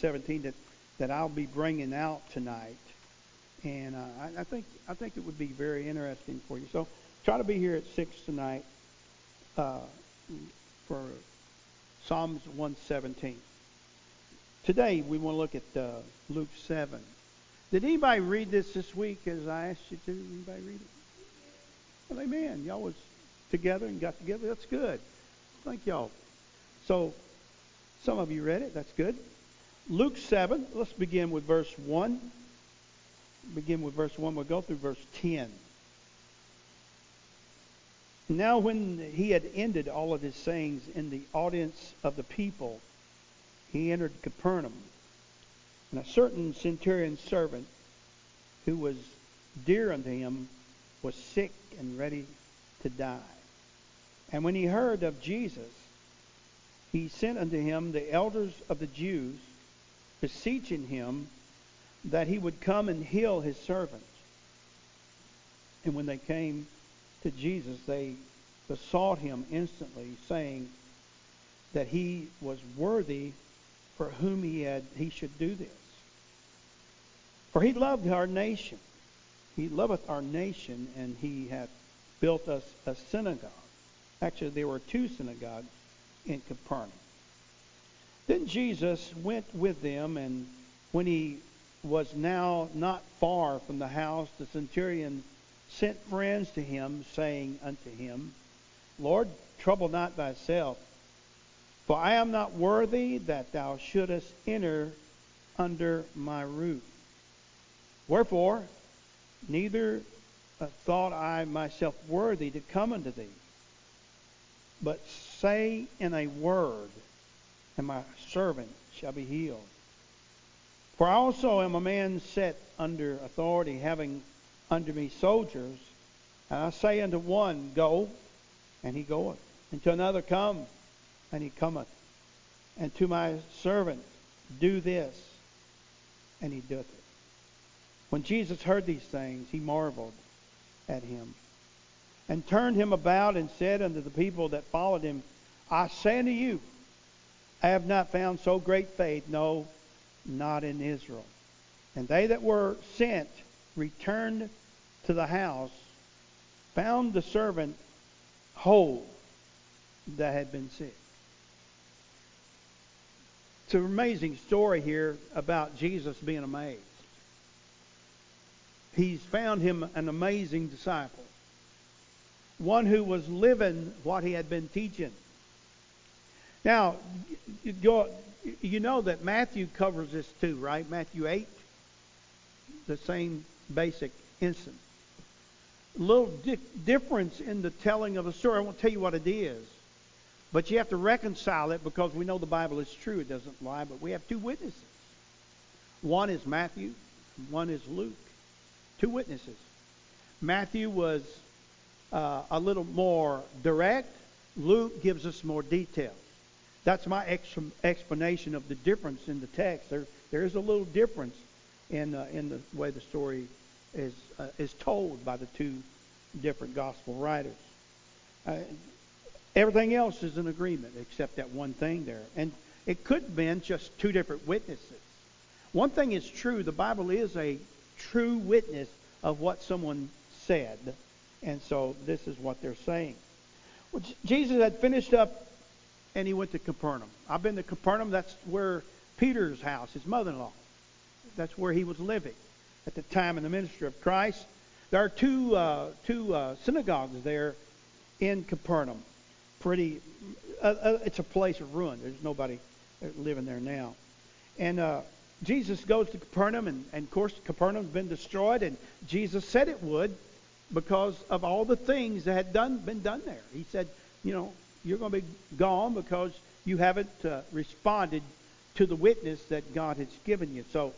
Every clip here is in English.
17 that, that I'll be bringing out tonight. And uh, I, I think I think it would be very interesting for you. So try to be here at 6 tonight uh, for Psalms 117. Today we want to look at uh, Luke 7. Did anybody read this this week as I asked you to? Anybody read it? Well, amen. Y'all was together and got together. That's good. Thank y'all. So some of you read it. That's good. Luke 7, let's begin with verse 1. Begin with verse 1. We'll go through verse 10. Now, when he had ended all of his sayings in the audience of the people, he entered Capernaum. And a certain centurion's servant, who was dear unto him, was sick and ready to die. And when he heard of Jesus, he sent unto him the elders of the Jews, beseeching him that he would come and heal his servant. And when they came to Jesus, they besought him instantly, saying that he was worthy for whom he had he should do this. For he loved our nation. He loveth our nation, and he hath built us a synagogue. Actually, there were two synagogues in Capernaum. Then Jesus went with them, and when he was now not far from the house, the centurion sent friends to him, saying unto him, Lord, trouble not thyself, for I am not worthy that thou shouldest enter under my roof. Wherefore, neither thought I myself worthy to come unto thee. But say in a word, and my servant shall be healed. For I also am a man set under authority, having under me soldiers. And I say unto one, Go, and he goeth. And to another, Come, and he cometh. And to my servant, Do this, and he doeth it. When Jesus heard these things, he marveled at him and turned him about and said unto the people that followed him, I say unto you, I have not found so great faith, no, not in Israel. And they that were sent returned to the house, found the servant whole that had been sick. It's an amazing story here about Jesus being amazed. He's found him an amazing disciple one who was living what he had been teaching. Now, you know that Matthew covers this too, right? Matthew 8, the same basic instance. A little di- difference in the telling of the story. I won't tell you what it is, but you have to reconcile it because we know the Bible is true. It doesn't lie, but we have two witnesses. One is Matthew, one is Luke. Two witnesses. Matthew was uh, a little more direct. Luke gives us more details. That's my ex- explanation of the difference in the text. There, there is a little difference in uh, in the way the story is uh, is told by the two different gospel writers. Uh, everything else is in agreement except that one thing there, and it could have been just two different witnesses. One thing is true: the Bible is a true witness of what someone said. And so this is what they're saying. Well, Jesus had finished up and he went to Capernaum. I've been to Capernaum. That's where Peter's house, his mother-in-law, that's where he was living at the time in the ministry of Christ. There are two uh, two uh, synagogues there in Capernaum. Pretty, uh, uh it's a place of ruin. There's nobody living there now. And uh, Jesus goes to Capernaum, and, and of course Capernaum's been destroyed, and Jesus said it would because of all the things that had done been done there. He said, you know, you're going to be gone because you haven't uh, responded to the witness that God has given you. So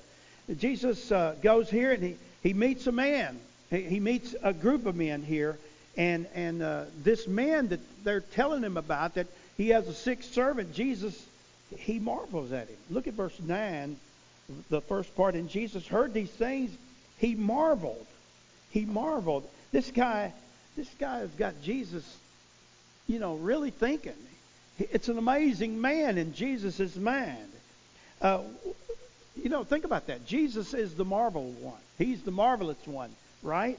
Jesus uh, goes here and he, he meets a man. He, he meets a group of men here. And, and uh, this man that they're telling him about, that he has a sick servant, Jesus, he marvels at him. Look at verse 9, the first part. And Jesus heard these things, he marveled. He marveled. This guy, this guy has got Jesus, you know, really thinking. It's an amazing man in Jesus' mind. Uh, you know, think about that. Jesus is the marvel one. He's the marvelous one, right?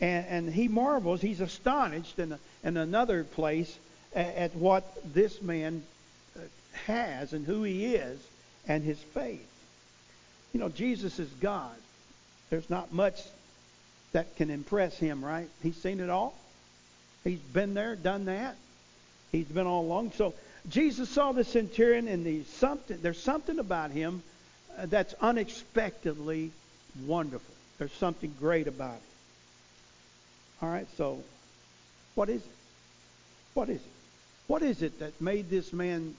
And, and he marvels, he's astonished in, in another place at, at what this man uh, has and who he is and his faith. You know, Jesus is God. There's not much that can impress him, right? He's seen it all. He's been there, done that. He's been all along. So Jesus saw the centurion, and the something, there's something about him uh, that's unexpectedly wonderful. There's something great about it. All right, so what is it? What is it? What is it that made this man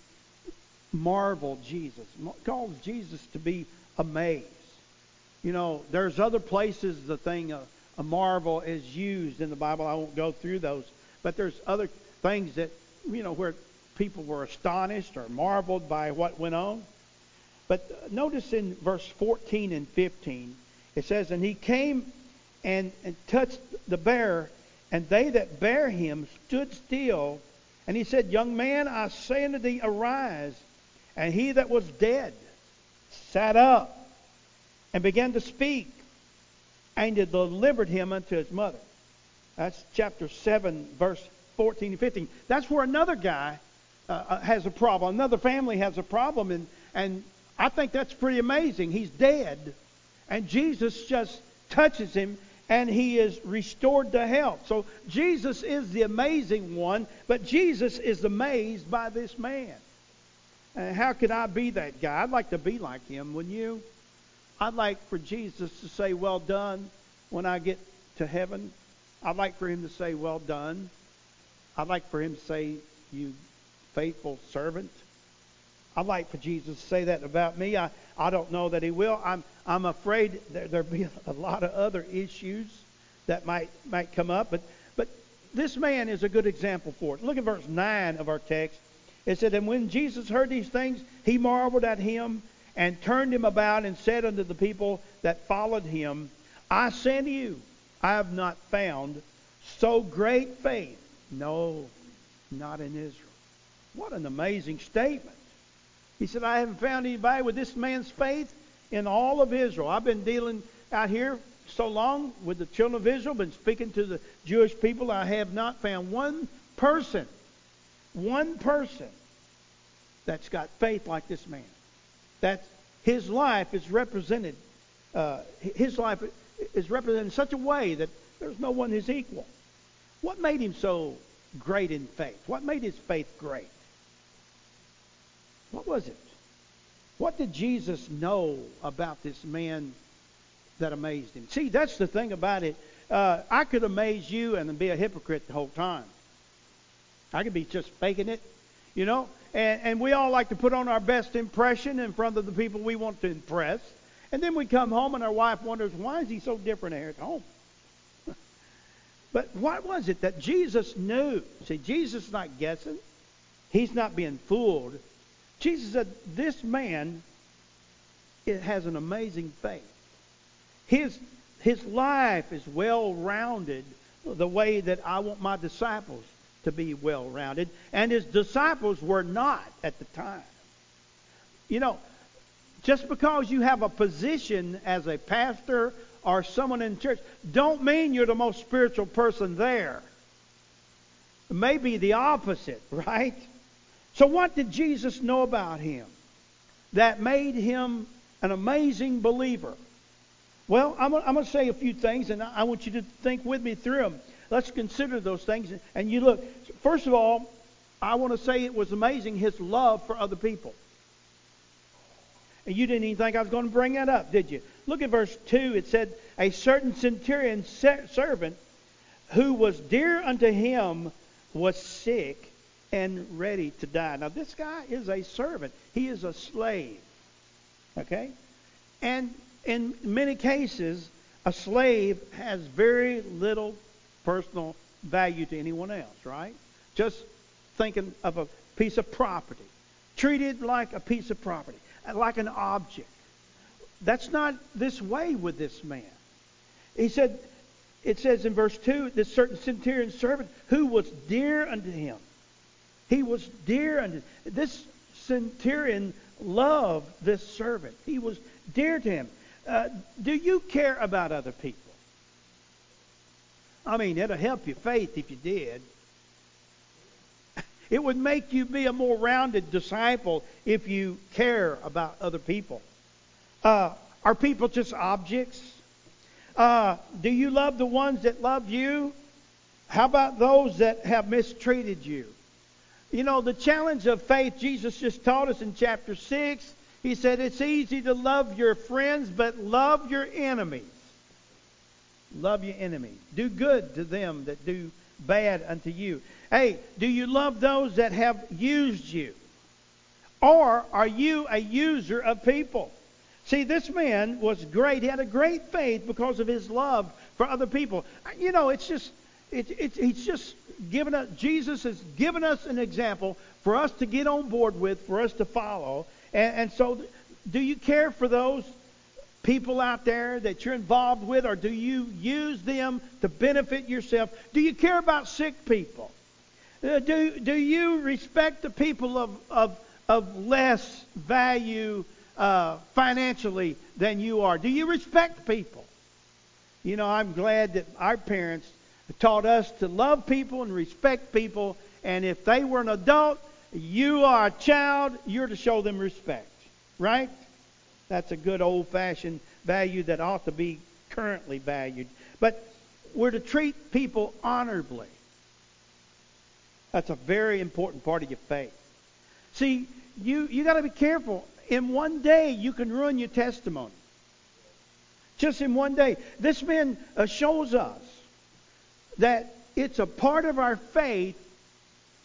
marvel Jesus, calls Jesus to be amazed? You know, there's other places the thing a, a marvel is used in the Bible. I won't go through those, but there's other things that you know where people were astonished or marveled by what went on. But notice in verse 14 and 15, it says, And he came and, and touched the bier, and they that bare him stood still. And he said, Young man, I say unto thee, arise. And he that was dead sat up and began to speak, and delivered him unto his mother. That's chapter 7, verse 14 and 15. That's where another guy uh, uh, has a problem. Another family has a problem, and, and I think that's pretty amazing. He's dead, and Jesus just touches him, and he is restored to health. So Jesus is the amazing one, but Jesus is amazed by this man. And how could I be that guy? I'd like to be like him, wouldn't you? I'd like for Jesus to say, Well done, when I get to heaven. I'd like for him to say, Well done. I'd like for him to say, You faithful servant. I'd like for Jesus to say that about me. I, I don't know that he will. I'm, I'm afraid there, there'll be a lot of other issues that might, might come up. But, but this man is a good example for it. Look at verse 9 of our text. It said, And when Jesus heard these things, he marveled at him and turned him about and said unto the people that followed him, I say you, I have not found so great faith. No, not in Israel. What an amazing statement. He said, I haven't found anybody with this man's faith in all of Israel. I've been dealing out here so long with the children of Israel, been speaking to the Jewish people. I have not found one person, one person that's got faith like this man. That his life is represented, uh, his life is represented in such a way that there's no one his equal. What made him so great in faith? What made his faith great? What was it? What did Jesus know about this man that amazed him? See, that's the thing about it. Uh, I could amaze you and be a hypocrite the whole time. I could be just faking it, you know. And, and we all like to put on our best impression in front of the people we want to impress. And then we come home and our wife wonders, why is he so different here at home? But what was it that Jesus knew? See, Jesus is not guessing. He's not being fooled. Jesus said, This man has an amazing faith. His, his life is well rounded the way that I want my disciples to be well rounded. And his disciples were not at the time. You know, just because you have a position as a pastor or someone in church, don't mean you're the most spiritual person there. Maybe the opposite, right? So, what did Jesus know about him that made him an amazing believer? Well, I'm, I'm going to say a few things, and I want you to think with me through them. Let's consider those things. And you look, first of all, I want to say it was amazing his love for other people. And you didn't even think I was going to bring that up, did you? Look at verse 2. It said, A certain centurion servant who was dear unto him was sick and ready to die. Now, this guy is a servant, he is a slave. Okay? And in many cases, a slave has very little personal value to anyone else, right? Just thinking of a piece of property, treated like a piece of property, like an object. That's not this way with this man. He said, it says in verse 2, this certain centurion servant who was dear unto him. He was dear unto this centurion loved this servant. He was dear to him. Uh, do you care about other people? I mean, it'll help your faith if you did. It would make you be a more rounded disciple if you care about other people. Uh, are people just objects? Uh, do you love the ones that love you? How about those that have mistreated you? You know, the challenge of faith, Jesus just taught us in chapter 6. He said it's easy to love your friends, but love your enemies. Love your enemies. Do good to them that do bad unto you. Hey, do you love those that have used you? Or are you a user of people? See, this man was great. He had a great faith because of his love for other people. You know, it's just, it, it, he's just given us, Jesus has given us an example for us to get on board with, for us to follow. And, and so, do you care for those people out there that you're involved with, or do you use them to benefit yourself? Do you care about sick people? Uh, do, do you respect the people of, of, of less value uh, financially than you are? Do you respect people? You know, I'm glad that our parents taught us to love people and respect people, and if they were an adult, you are a child, you're to show them respect. Right? That's a good old fashioned value that ought to be currently valued. But we're to treat people honorably. That's a very important part of your faith. See, you you got to be careful. In one day, you can ruin your testimony. Just in one day. This man shows us that it's a part of our faith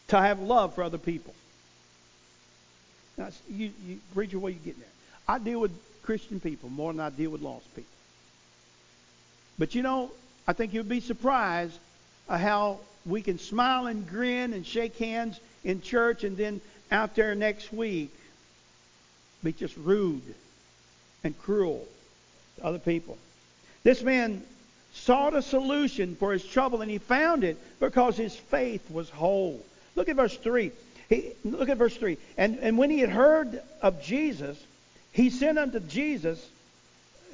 to have love for other people. Now, you, you preacher, where you getting there? I deal with Christian people more than I deal with lost people. But you know, I think you'd be surprised how we can smile and grin and shake hands in church and then out there next week be just rude and cruel to other people. This man sought a solution for his trouble and he found it because his faith was whole. Look at verse 3. He, look at verse 3. And, and when he had heard of Jesus, he sent unto Jesus,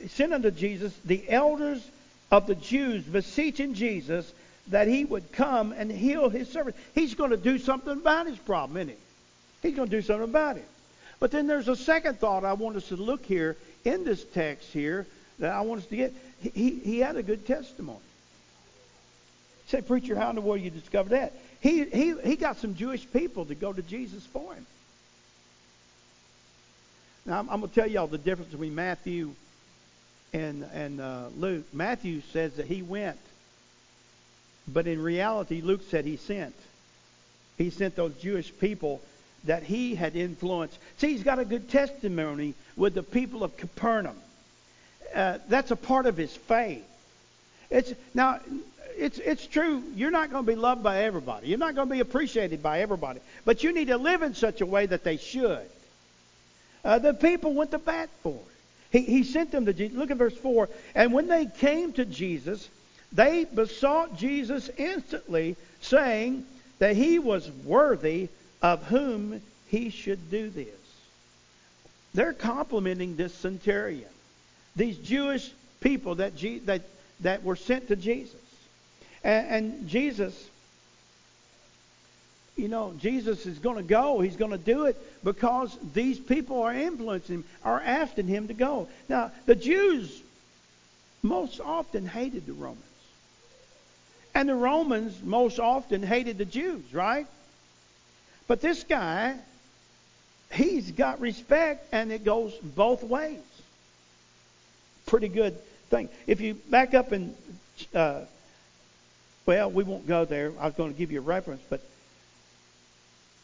sent unto Jesus the elders of the Jews, beseeching Jesus that he would come and heal his servant. He's going to do something about his problem, isn't he? He's going to do something about it. But then there's a second thought I want us to look here in this text here that I want us to get. He, he had a good testimony. Say, preacher, how in the world you discover that? He, he, he got some Jewish people to go to Jesus for him. Now, I'm, I'm going to tell y'all the difference between Matthew and, and uh, Luke. Matthew says that he went but in reality, Luke said he sent. He sent those Jewish people that he had influenced. See, he's got a good testimony with the people of Capernaum. Uh, that's a part of his faith. It's now, it's it's true. You're not going to be loved by everybody. You're not going to be appreciated by everybody. But you need to live in such a way that they should. Uh, the people went to bat for it. He, he sent them to Jesus. Look at verse 4. And when they came to Jesus, they besought Jesus instantly, saying that he was worthy of whom he should do this. They're complimenting this centurion, these Jewish people that, that, that were sent to Jesus. And, and Jesus, you know, Jesus is going to go. He's going to do it because these people are influencing him, are asking him to go. Now, the Jews most often hated the Romans. And the Romans most often hated the Jews, right? But this guy, he's got respect, and it goes both ways. Pretty good thing. If you back up and, uh, well, we won't go there. I was going to give you a reference, but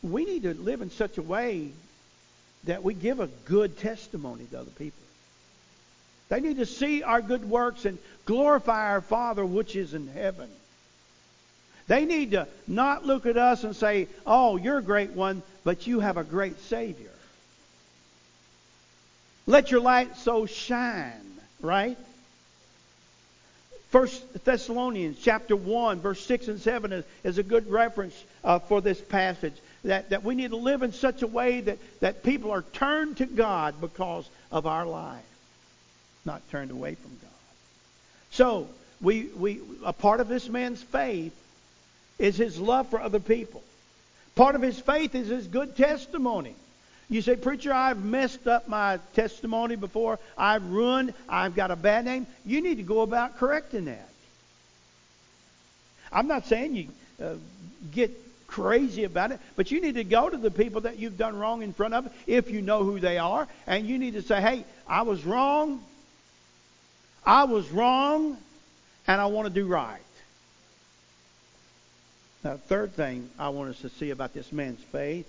we need to live in such a way that we give a good testimony to other people. They need to see our good works and glorify our Father which is in heaven. They need to not look at us and say, oh, you're a great one, but you have a great Savior. Let your light so shine, right? First Thessalonians chapter 1, verse 6 and 7 is, is a good reference uh, for this passage. That, that we need to live in such a way that, that people are turned to God because of our life, not turned away from God. So, we, we, a part of this man's faith is his love for other people. Part of his faith is his good testimony. You say, Preacher, I've messed up my testimony before. I've ruined. I've got a bad name. You need to go about correcting that. I'm not saying you uh, get crazy about it, but you need to go to the people that you've done wrong in front of if you know who they are, and you need to say, Hey, I was wrong. I was wrong, and I want to do right. Now, third thing I want us to see about this man's faith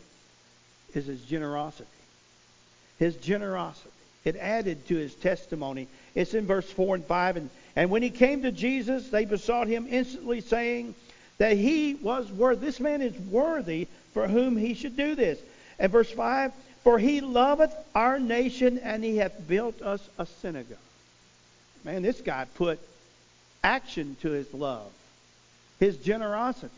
is his generosity. His generosity. It added to his testimony. It's in verse 4 and 5. And, and when he came to Jesus, they besought him instantly, saying that he was worthy. This man is worthy for whom he should do this. And verse 5 For he loveth our nation, and he hath built us a synagogue. Man, this guy put action to his love, his generosity.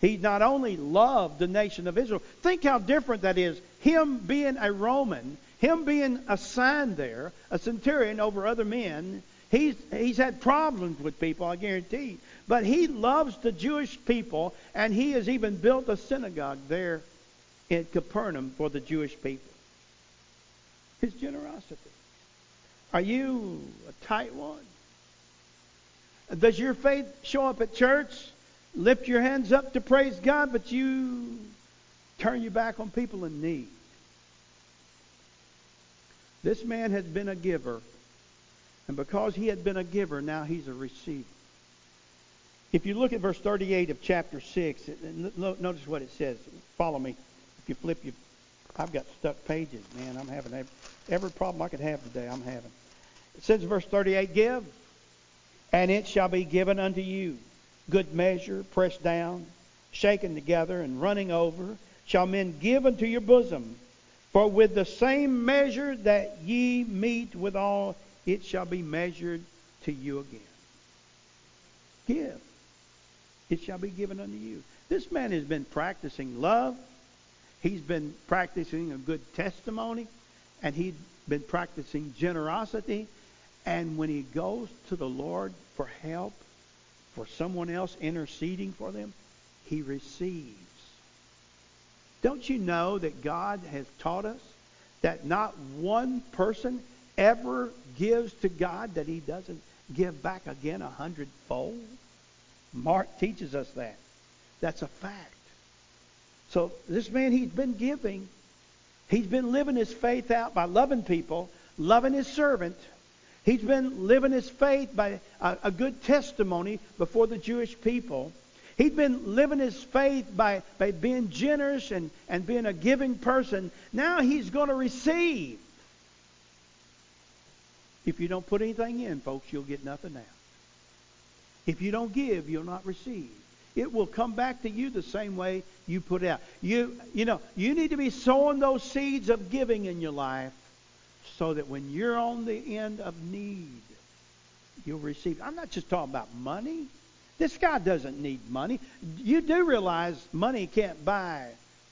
He not only loved the nation of Israel, think how different that is. Him being a Roman, him being assigned there, a centurion over other men, he's, he's had problems with people, I guarantee. But he loves the Jewish people, and he has even built a synagogue there in Capernaum for the Jewish people. His generosity. Are you a tight one? Does your faith show up at church? lift your hands up to praise God, but you turn your back on people in need. This man had been a giver, and because he had been a giver, now he's a receiver. If you look at verse 38 of chapter 6, notice what it says. Follow me. If you flip, you, I've got stuck pages, man. I'm having every, every problem I could have today. I'm having. It says, verse 38, "Give, and it shall be given unto you." good measure, pressed down, shaken together, and running over, shall men give unto your bosom. For with the same measure that ye mete withal, it shall be measured to you again. Give. It shall be given unto you. This man has been practicing love. He's been practicing a good testimony. And he's been practicing generosity. And when he goes to the Lord for help, for someone else interceding for them, he receives. Don't you know that God has taught us that not one person ever gives to God that he doesn't give back again a hundredfold? Mark teaches us that. That's a fact. So this man, he's been giving. He's been living his faith out by loving people, loving his servant, He's been living his faith by a, a good testimony before the Jewish people. He'd been living his faith by, by being generous and, and being a giving person. Now he's going to receive. If you don't put anything in, folks, you'll get nothing out. If you don't give, you'll not receive. It will come back to you the same way you put out. You, you know, you need to be sowing those seeds of giving in your life so that when you're on the end of need, you'll receive. I'm not just talking about money. This guy doesn't need money. You do realize money can't buy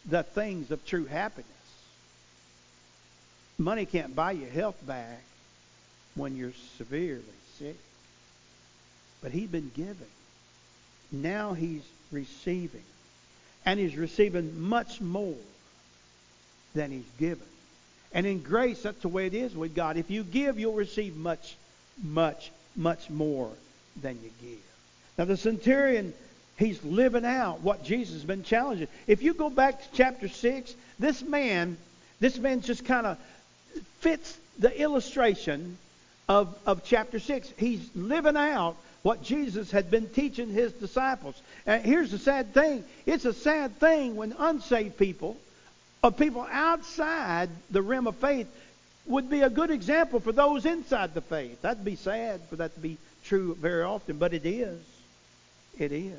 the things of true happiness. Money can't buy your health back when you're severely sick. But he's been giving. Now he's receiving. And he's receiving much more than he's given. And in grace, that's the way it is with God. If you give, you'll receive much, much, much more than you give. Now, the centurion, he's living out what Jesus has been challenging. If you go back to chapter 6, this man, this man just kind of fits the illustration of, of chapter 6. He's living out what Jesus had been teaching his disciples. And here's the sad thing it's a sad thing when unsaved people of people outside the realm of faith would be a good example for those inside the faith. That'd be sad for that to be true very often, but it is. It is.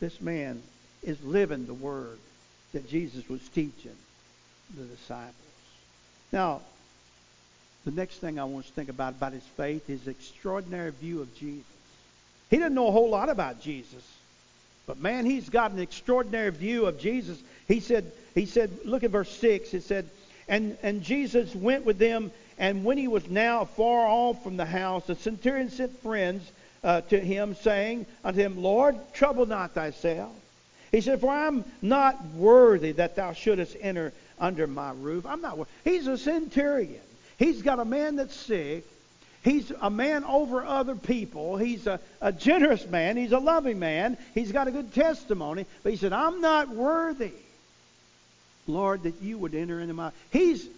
This man is living the word that Jesus was teaching the disciples. Now, the next thing I want to think about about his faith is extraordinary view of Jesus. He didn't know a whole lot about Jesus But man, he's got an extraordinary view of Jesus. He said, he said, look at verse 6. It said, and, and Jesus went with them, and when he was now far off from the house, the centurion sent friends uh, to him, saying unto him, Lord, trouble not thyself. He said, For I'm not worthy that thou shouldest enter under my roof. I'm not worthy. He's a centurion. He's got a man that's sick. He's a man over other people. He's a, a generous man. He's a loving man. He's got a good testimony. But he said, I'm not worthy, Lord, that you would enter into my. He's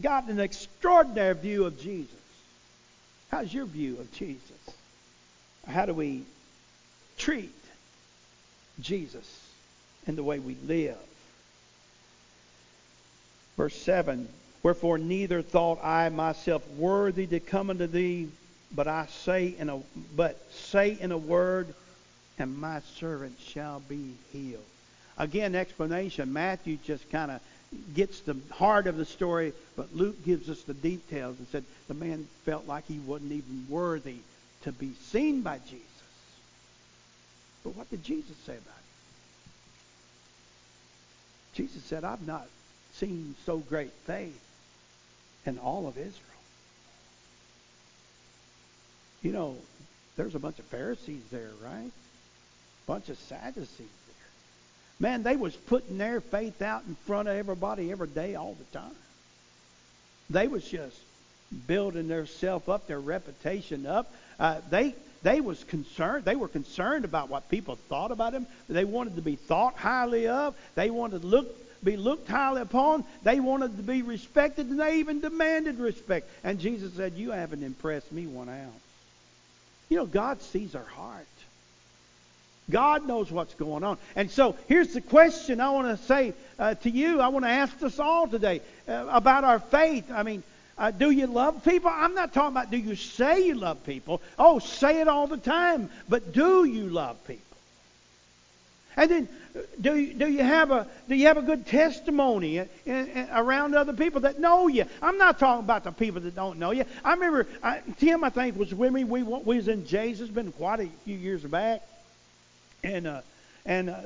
got an extraordinary view of Jesus. How's your view of Jesus? How do we treat Jesus in the way we live? Verse 7 Wherefore neither thought I myself worthy to come unto thee, but I say in a but say in a word, and my servant shall be healed. Again, explanation. Matthew just kind of gets the heart of the story, but Luke gives us the details and said the man felt like he wasn't even worthy to be seen by Jesus. But what did Jesus say about it? Jesus said, I've not seen so great faith in all of Israel. You know, there's a bunch of Pharisees there, right? Bunch of Sadducees there. Man, they was putting their faith out in front of everybody every day, all the time. They was just building their self up, their reputation up. Uh, they they was concerned. They were concerned about what people thought about them. They wanted to be thought highly of. They wanted to look be looked highly upon. They wanted to be respected, and they even demanded respect. And Jesus said, "You haven't impressed me one ounce." You know, God sees our heart. God knows what's going on. And so here's the question I want to say uh, to you. I want to ask us all today uh, about our faith. I mean, uh, do you love people? I'm not talking about do you say you love people. Oh, say it all the time. But do you love people? And then, uh, do you, do you have a do you have a good testimony in, in, around other people that know you? I'm not talking about the people that don't know you. I remember I, Tim, I think, was with me. We we was in. It's been quite a few years back, and uh, and uh,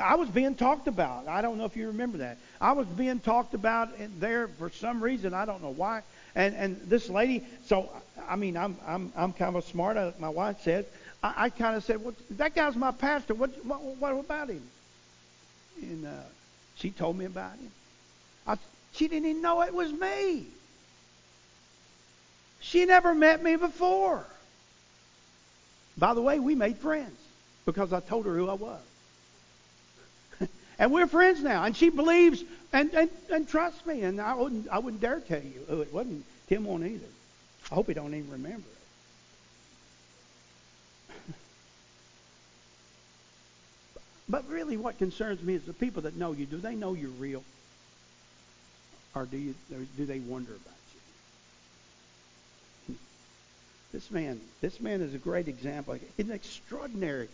I was being talked about. I don't know if you remember that. I was being talked about there for some reason. I don't know why. And and this lady. So I mean, I'm I'm I'm kind of smart. Uh, my wife said. I, I kind of said, "Well, that guy's my pastor. What what, what about him?" And uh, she told me about him. I, she didn't even know it was me. She never met me before. By the way, we made friends because I told her who I was. And we're friends now. And she believes and, and, and trusts me. And I wouldn't, I wouldn't dare tell you who it wasn't. Tim won't either. I hope he don't even remember it. but really what concerns me is the people that know you. Do they know you're real? Or do, you, or do they wonder about you? Hmm. This man, this man is a great example. He's an extraordinary,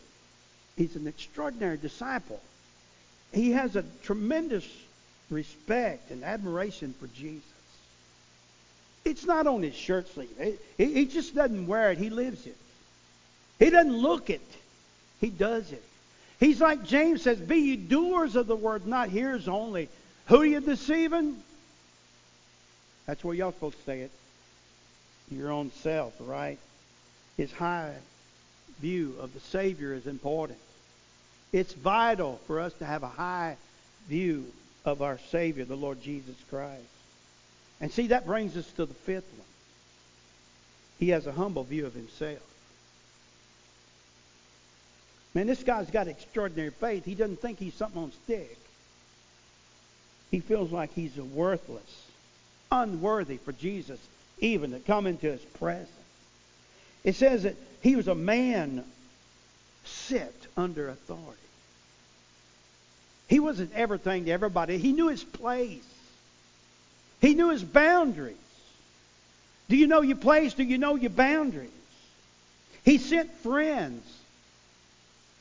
he's an extraordinary disciple he has a tremendous respect and admiration for Jesus. It's not on his shirt sleeve. He just doesn't wear it. He lives it. He doesn't look it. He does it. He's like James says, Be ye doers of the word, not hearers only. Who are you deceiving? That's where y'all supposed to say it. Your own self, right? His high view of the Savior is important. It's vital for us to have a high view of our Savior, the Lord Jesus Christ. And see, that brings us to the fifth one. He has a humble view of himself. Man, this guy's got extraordinary faith. He doesn't think he's something on stick. He feels like he's worthless, unworthy for Jesus even to come into his presence. It says that he was a man set under authority. He wasn't everything to everybody. He knew his place. He knew his boundaries. Do you know your place? Do you know your boundaries? He sent friends.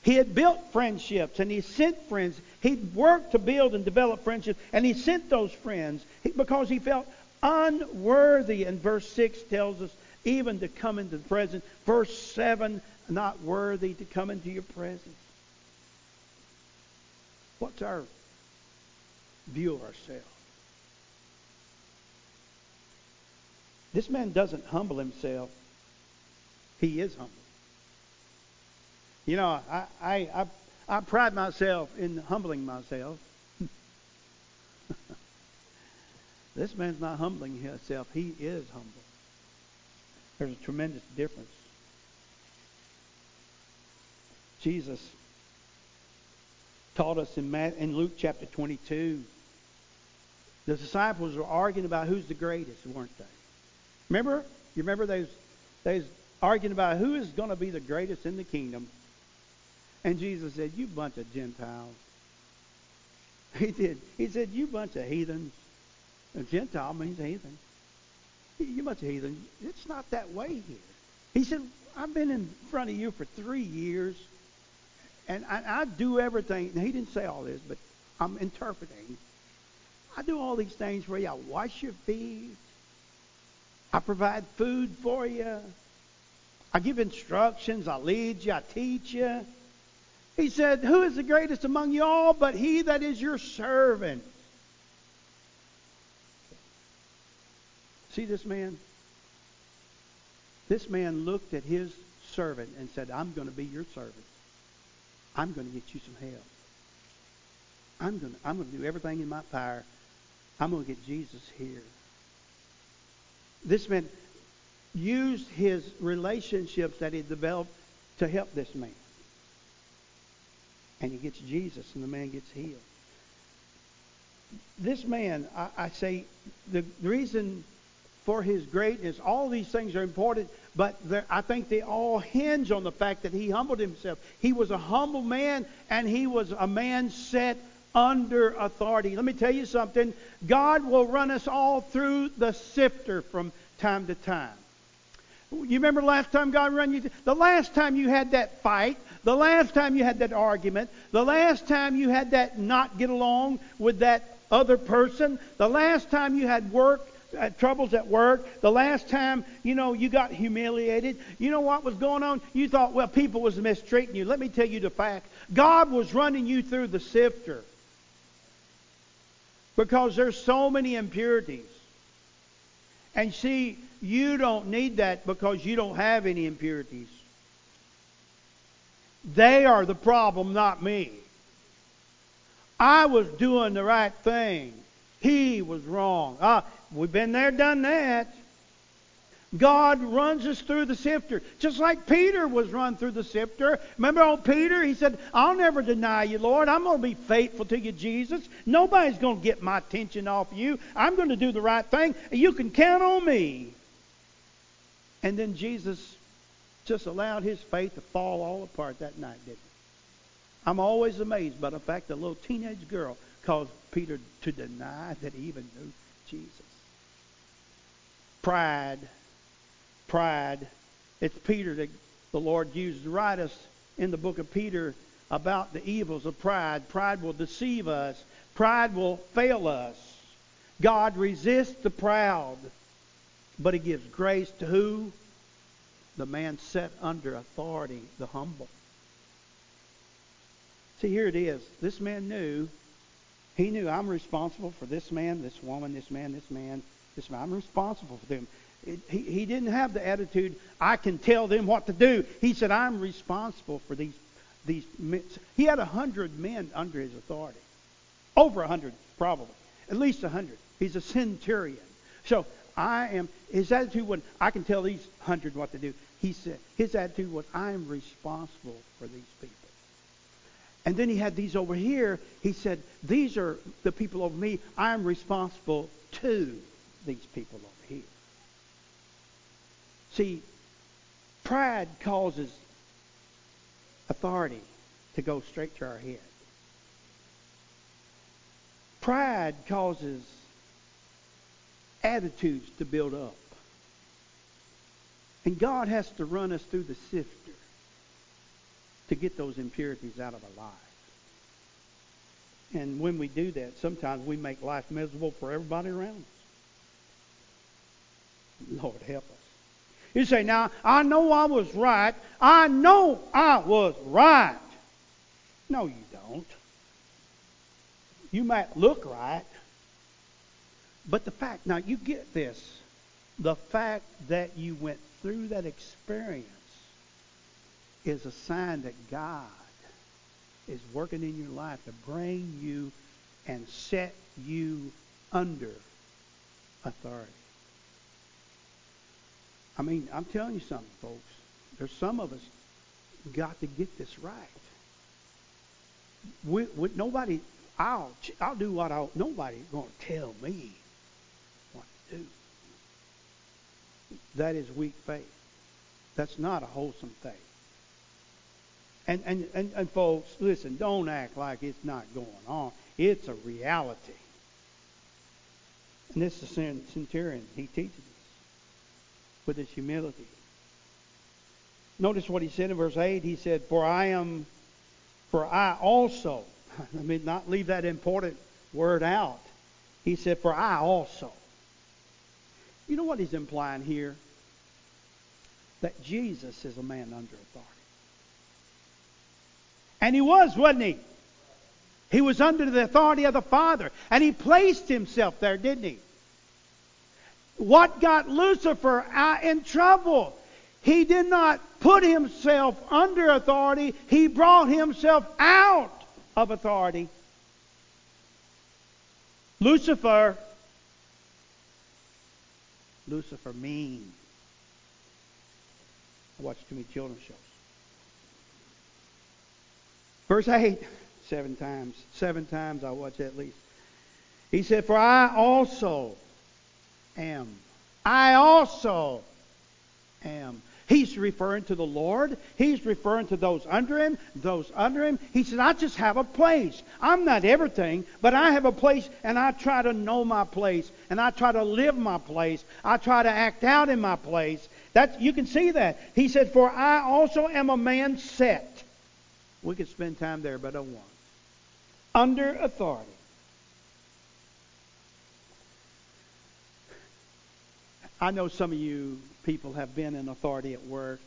He had built friendships and he sent friends. He'd worked to build and develop friendships and he sent those friends because he felt unworthy. And verse 6 tells us even to come into the presence. Verse 7, not worthy to come into your presence. What's our view of ourselves? This man doesn't humble himself. He is humble. You know, I, I, I, I pride myself in humbling myself. this man's not humbling himself. He is humble. There's a tremendous difference. Jesus taught us in, in Luke chapter 22. The disciples were arguing about who's the greatest, weren't they? Remember? You remember they was arguing about who is going to be the greatest in the kingdom. And Jesus said, You bunch of Gentiles. He did. He said, You bunch of heathens. A Gentile means heathen. You bunch of heathen. It's not that way here. He said, I've been in front of you for three years, and I, I do everything. He didn't say all this, but I'm interpreting. I do all these things for you. I wash your feet. I provide food for you. I give instructions. I lead you. I teach you. He said, Who is the greatest among you all but he that is your servant? See this man? This man looked at his servant and said, I'm going to be your servant. I'm going to get you some help. I'm going to, I'm going to do everything in my power. I'm going to get Jesus here. This man used his relationships that he developed to help this man. And he gets Jesus, and the man gets healed. This man, I, I say, the, the reason for his greatness, all these things are important, but I think they all hinge on the fact that he humbled himself. He was a humble man, and he was a man set under authority. Let me tell you something. God will run us all through the sifter from time to time. You remember last time God ran you? The last time you had that fight, the last time you had that argument, the last time you had that not get along with that other person, the last time you had work uh, troubles at work, the last time you know you got humiliated, you know what was going on? You thought, well, people was mistreating you. Let me tell you the fact: God was running you through the sifter because there's so many impurities. And see, you don't need that because you don't have any impurities. They are the problem, not me. I was doing the right thing. He was wrong. Ah, we've been there, done that. God runs us through the sifter. Just like Peter was run through the sifter. Remember old Peter? He said, I'll never deny you, Lord. I'm going to be faithful to you, Jesus. Nobody's going to get my attention off you. I'm going to do the right thing. You can count on me. And then Jesus just allowed his faith to fall all apart that night, didn't he? I'm always amazed by the fact that a little teenage girl caused Peter to deny that he even knew Jesus. Pride pride. It's Peter that the Lord used to write us in the book of Peter about the evils of pride. Pride will deceive us. Pride will fail us. God resists the proud, but he gives grace to who? The man set under authority, the humble. See, here it is. This man knew, he knew I'm responsible for this man, this woman, this man, this man, this man. I'm responsible for them he, he didn't have the attitude, I can tell them what to do. He said, I'm responsible for these. these men. He had a hundred men under his authority. Over a hundred, probably. At least a hundred. He's a centurion. So I am, his attitude was, I can tell these hundred what to do. He said, his attitude was, I am responsible for these people. And then he had these over here. He said, these are the people over me. I am responsible to these people over here. See, pride causes authority to go straight to our head. Pride causes attitudes to build up. And God has to run us through the sifter to get those impurities out of our lives. And when we do that, sometimes we make life miserable for everybody around us. Lord, help us. You say, now, I know I was right. I know I was right. No, you don't. You might look right, but the fact, now you get this, the fact that you went through that experience is a sign that God is working in your life to bring you and set you under authority. I mean, I'm telling you something, folks. There's some of us got to get this right. We, we, nobody, I'll, I'll do what I. Nobody's going to tell me do. That is weak faith. That's not a wholesome faith. And, and, and, and folks, listen, don't act like it's not going on. It's a reality. And this is centurion. He teaches us with his humility. Notice what he said in verse 8. He said, For I am, for I also, let me not leave that important word out. He said, For I also. You know what he's implying here? That Jesus is a man under authority. And he was, wasn't he? He was under the authority of the Father. And he placed himself there, didn't he? What got Lucifer in trouble? He did not put himself under authority, he brought himself out of authority. Lucifer, Lucifer mean. I watch too many children's shows. Verse 8, seven times. Seven times I watch at least. He said, For I also am. I also am. He's referring to the Lord. He's referring to those under him, those under him. He said, I just have a place. I'm not everything, but I have a place and I try to know my place and I try to live my place. I try to act out in my place. That you can see that. He said, For I also am a man set. We could spend time there, but I don't want. Under authority. I know some of you people have been in authority at work,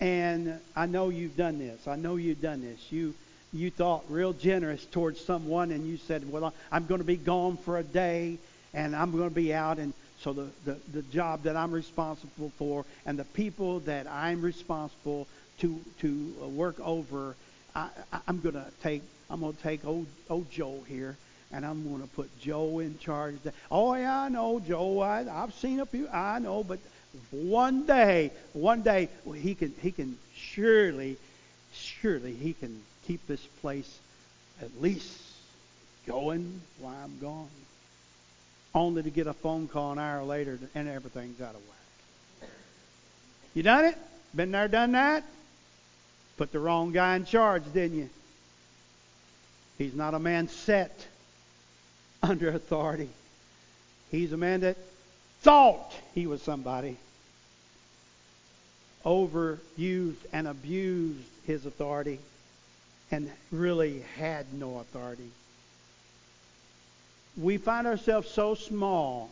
and I know you've done this. I know you've done this. You you thought real generous towards someone, and you said, "Well, I'm going to be gone for a day, and I'm going to be out, and so the, the, the job that I'm responsible for, and the people that I'm responsible to to uh, work over, I, am going to take I'm going to take old old Joe here, and I'm going to put Joe in charge. Oh yeah, I know Joe. I, I've seen a few. I know, but one day, one day he can he can surely, surely he can keep this place at least going while I'm gone. Only to get a phone call an hour later and everything's out of whack. You done it? Been there, done that? Put the wrong guy in charge, didn't you? He's not a man set under authority. He's a man that thought he was somebody, overused and abused his authority, and really had no authority. We find ourselves so small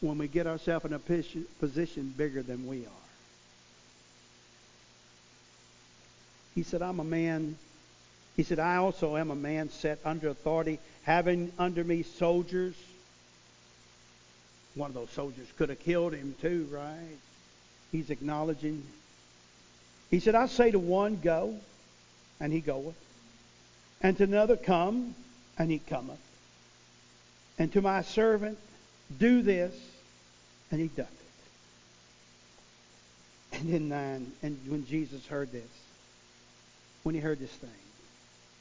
when we get ourselves in a position bigger than we are. He said, I'm a man. He said, I also am a man set under authority, having under me soldiers. One of those soldiers could have killed him too, right? He's acknowledging. He said, I say to one, go, and he goeth. And to another, come, and he cometh. And to my servant, do this, and he doth it. And in nine, and when Jesus heard this, when he heard this thing,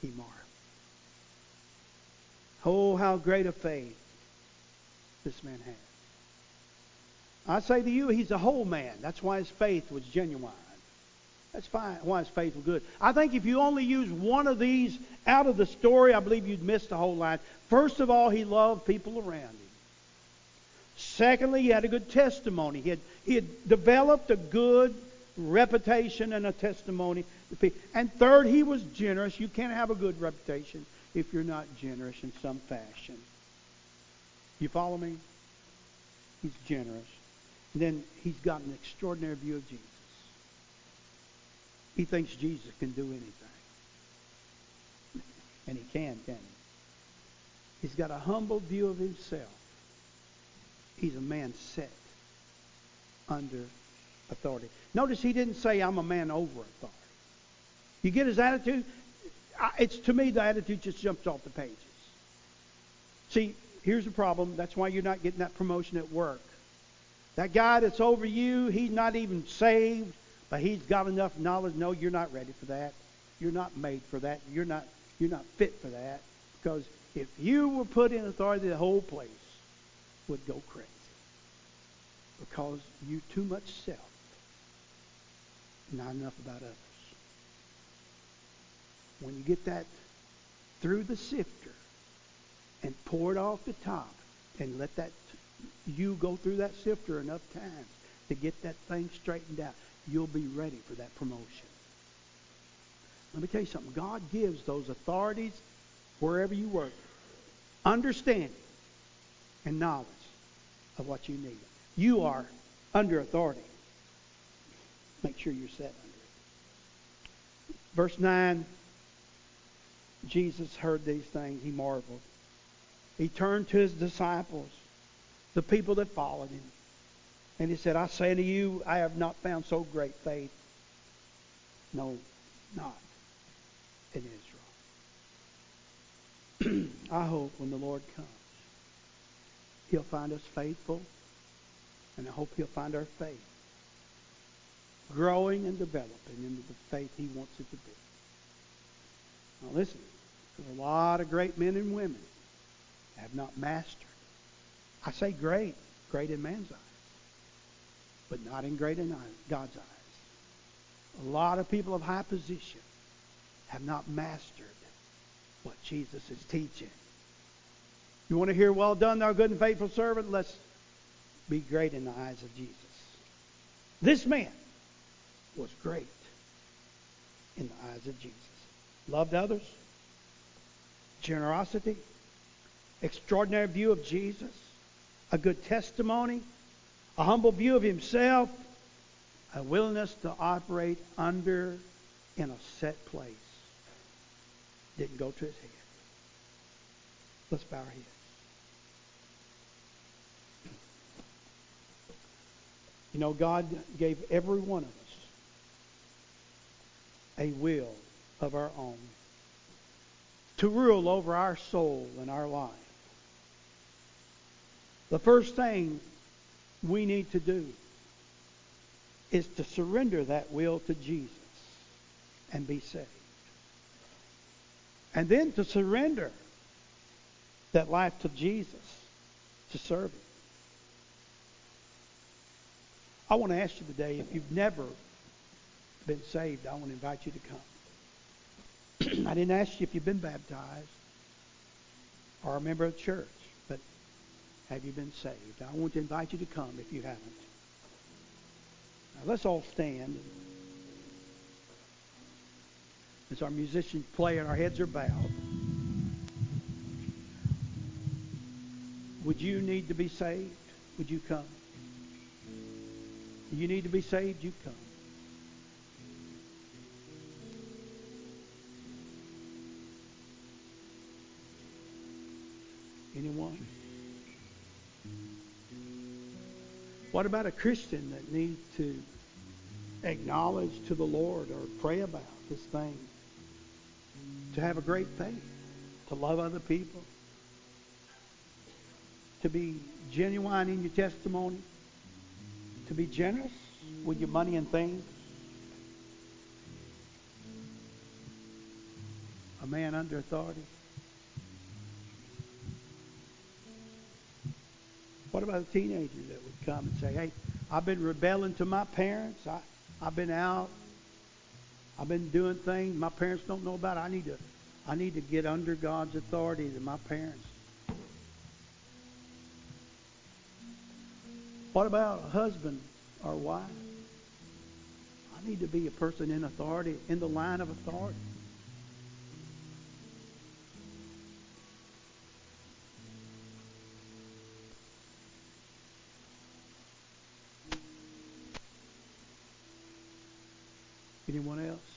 he marveled. Oh, how great a faith this man had. I say to you, he's a whole man. That's why his faith was genuine. That's. Why his faith was good. I think if you only use one of these out of the story, I believe you'd miss the whole line. First of all, he loved people around him. Secondly, he had a good testimony. He had, he had developed a good reputation and a testimony and third, he was generous. You can't have a good reputation if you're not generous in some fashion. You follow me? He's generous. And then he's got an extraordinary view of Jesus. He thinks Jesus can do anything. And he can, can he? He's got a humble view of himself. He's a man set under authority. Notice he didn't say, I'm a man over authority. You get his attitude? It's to me, the attitude just jumps off the pages. See, here's the problem. That's why you're not getting that promotion at work. That guy that's over you, he's not even saved, but he's got enough knowledge. No, you're not ready for that. You're not made for that. You're not you're not fit for that. Because if you were put in authority, the whole place would go crazy. Because you too much self, not enough about others. When you get that through the sifter and pour it off the top and let that you go through that sifter enough times to get that thing straightened out, you'll be ready for that promotion. Let me tell you something. God gives those authorities wherever you work understanding and knowledge of what you need. You are under authority. Make sure you're set under it. Verse 9 Jesus heard these things. He marveled. He turned to his disciples, the people that followed him, and he said, I say to you, I have not found so great faith. No, not in Israel. I hope when the Lord comes, He'll find us faithful, and I hope He'll find our faith growing and developing into the faith He wants it to be. Now listen, a lot of great men and women have not mastered. I say great, great in man's eyes, but not in great in God's eyes. A lot of people of high position have not mastered what Jesus is teaching. You want to hear, well done, thou good and faithful servant? Let's be great in the eyes of Jesus. This man was great in the eyes of Jesus. Loved others, generosity, extraordinary view of Jesus, a good testimony, a humble view of himself, a willingness to operate under in a set place. Didn't go to his head. Let's bow our heads. You know, God gave every one of us a will of our own to rule over our soul and our life. The first thing we need to do is to surrender that will to Jesus and be saved. And then to surrender that life to Jesus to serve Him. I want to ask you today if you've never been saved, I want to invite you to come. I didn't ask you if you've been baptized or a member of the church, but have you been saved? I want to invite you to come if you haven't. Now let's all stand. As our musicians play and our heads are bowed. Would you need to be saved? Would you come? You need to be saved, you come. Anyone? What about a Christian that needs to acknowledge to the Lord or pray about this thing? To have a great faith, to love other people, to be genuine in your testimony, to be generous with your money and things. A man under authority. What about a teenager that would come and say, hey, I've been rebelling to my parents. I, I've been out. I've been doing things my parents don't know about. I need to, I need to get under God's authority to my parents. What about a husband or wife? I need to be a person in authority, in the line of authority. Anyone else?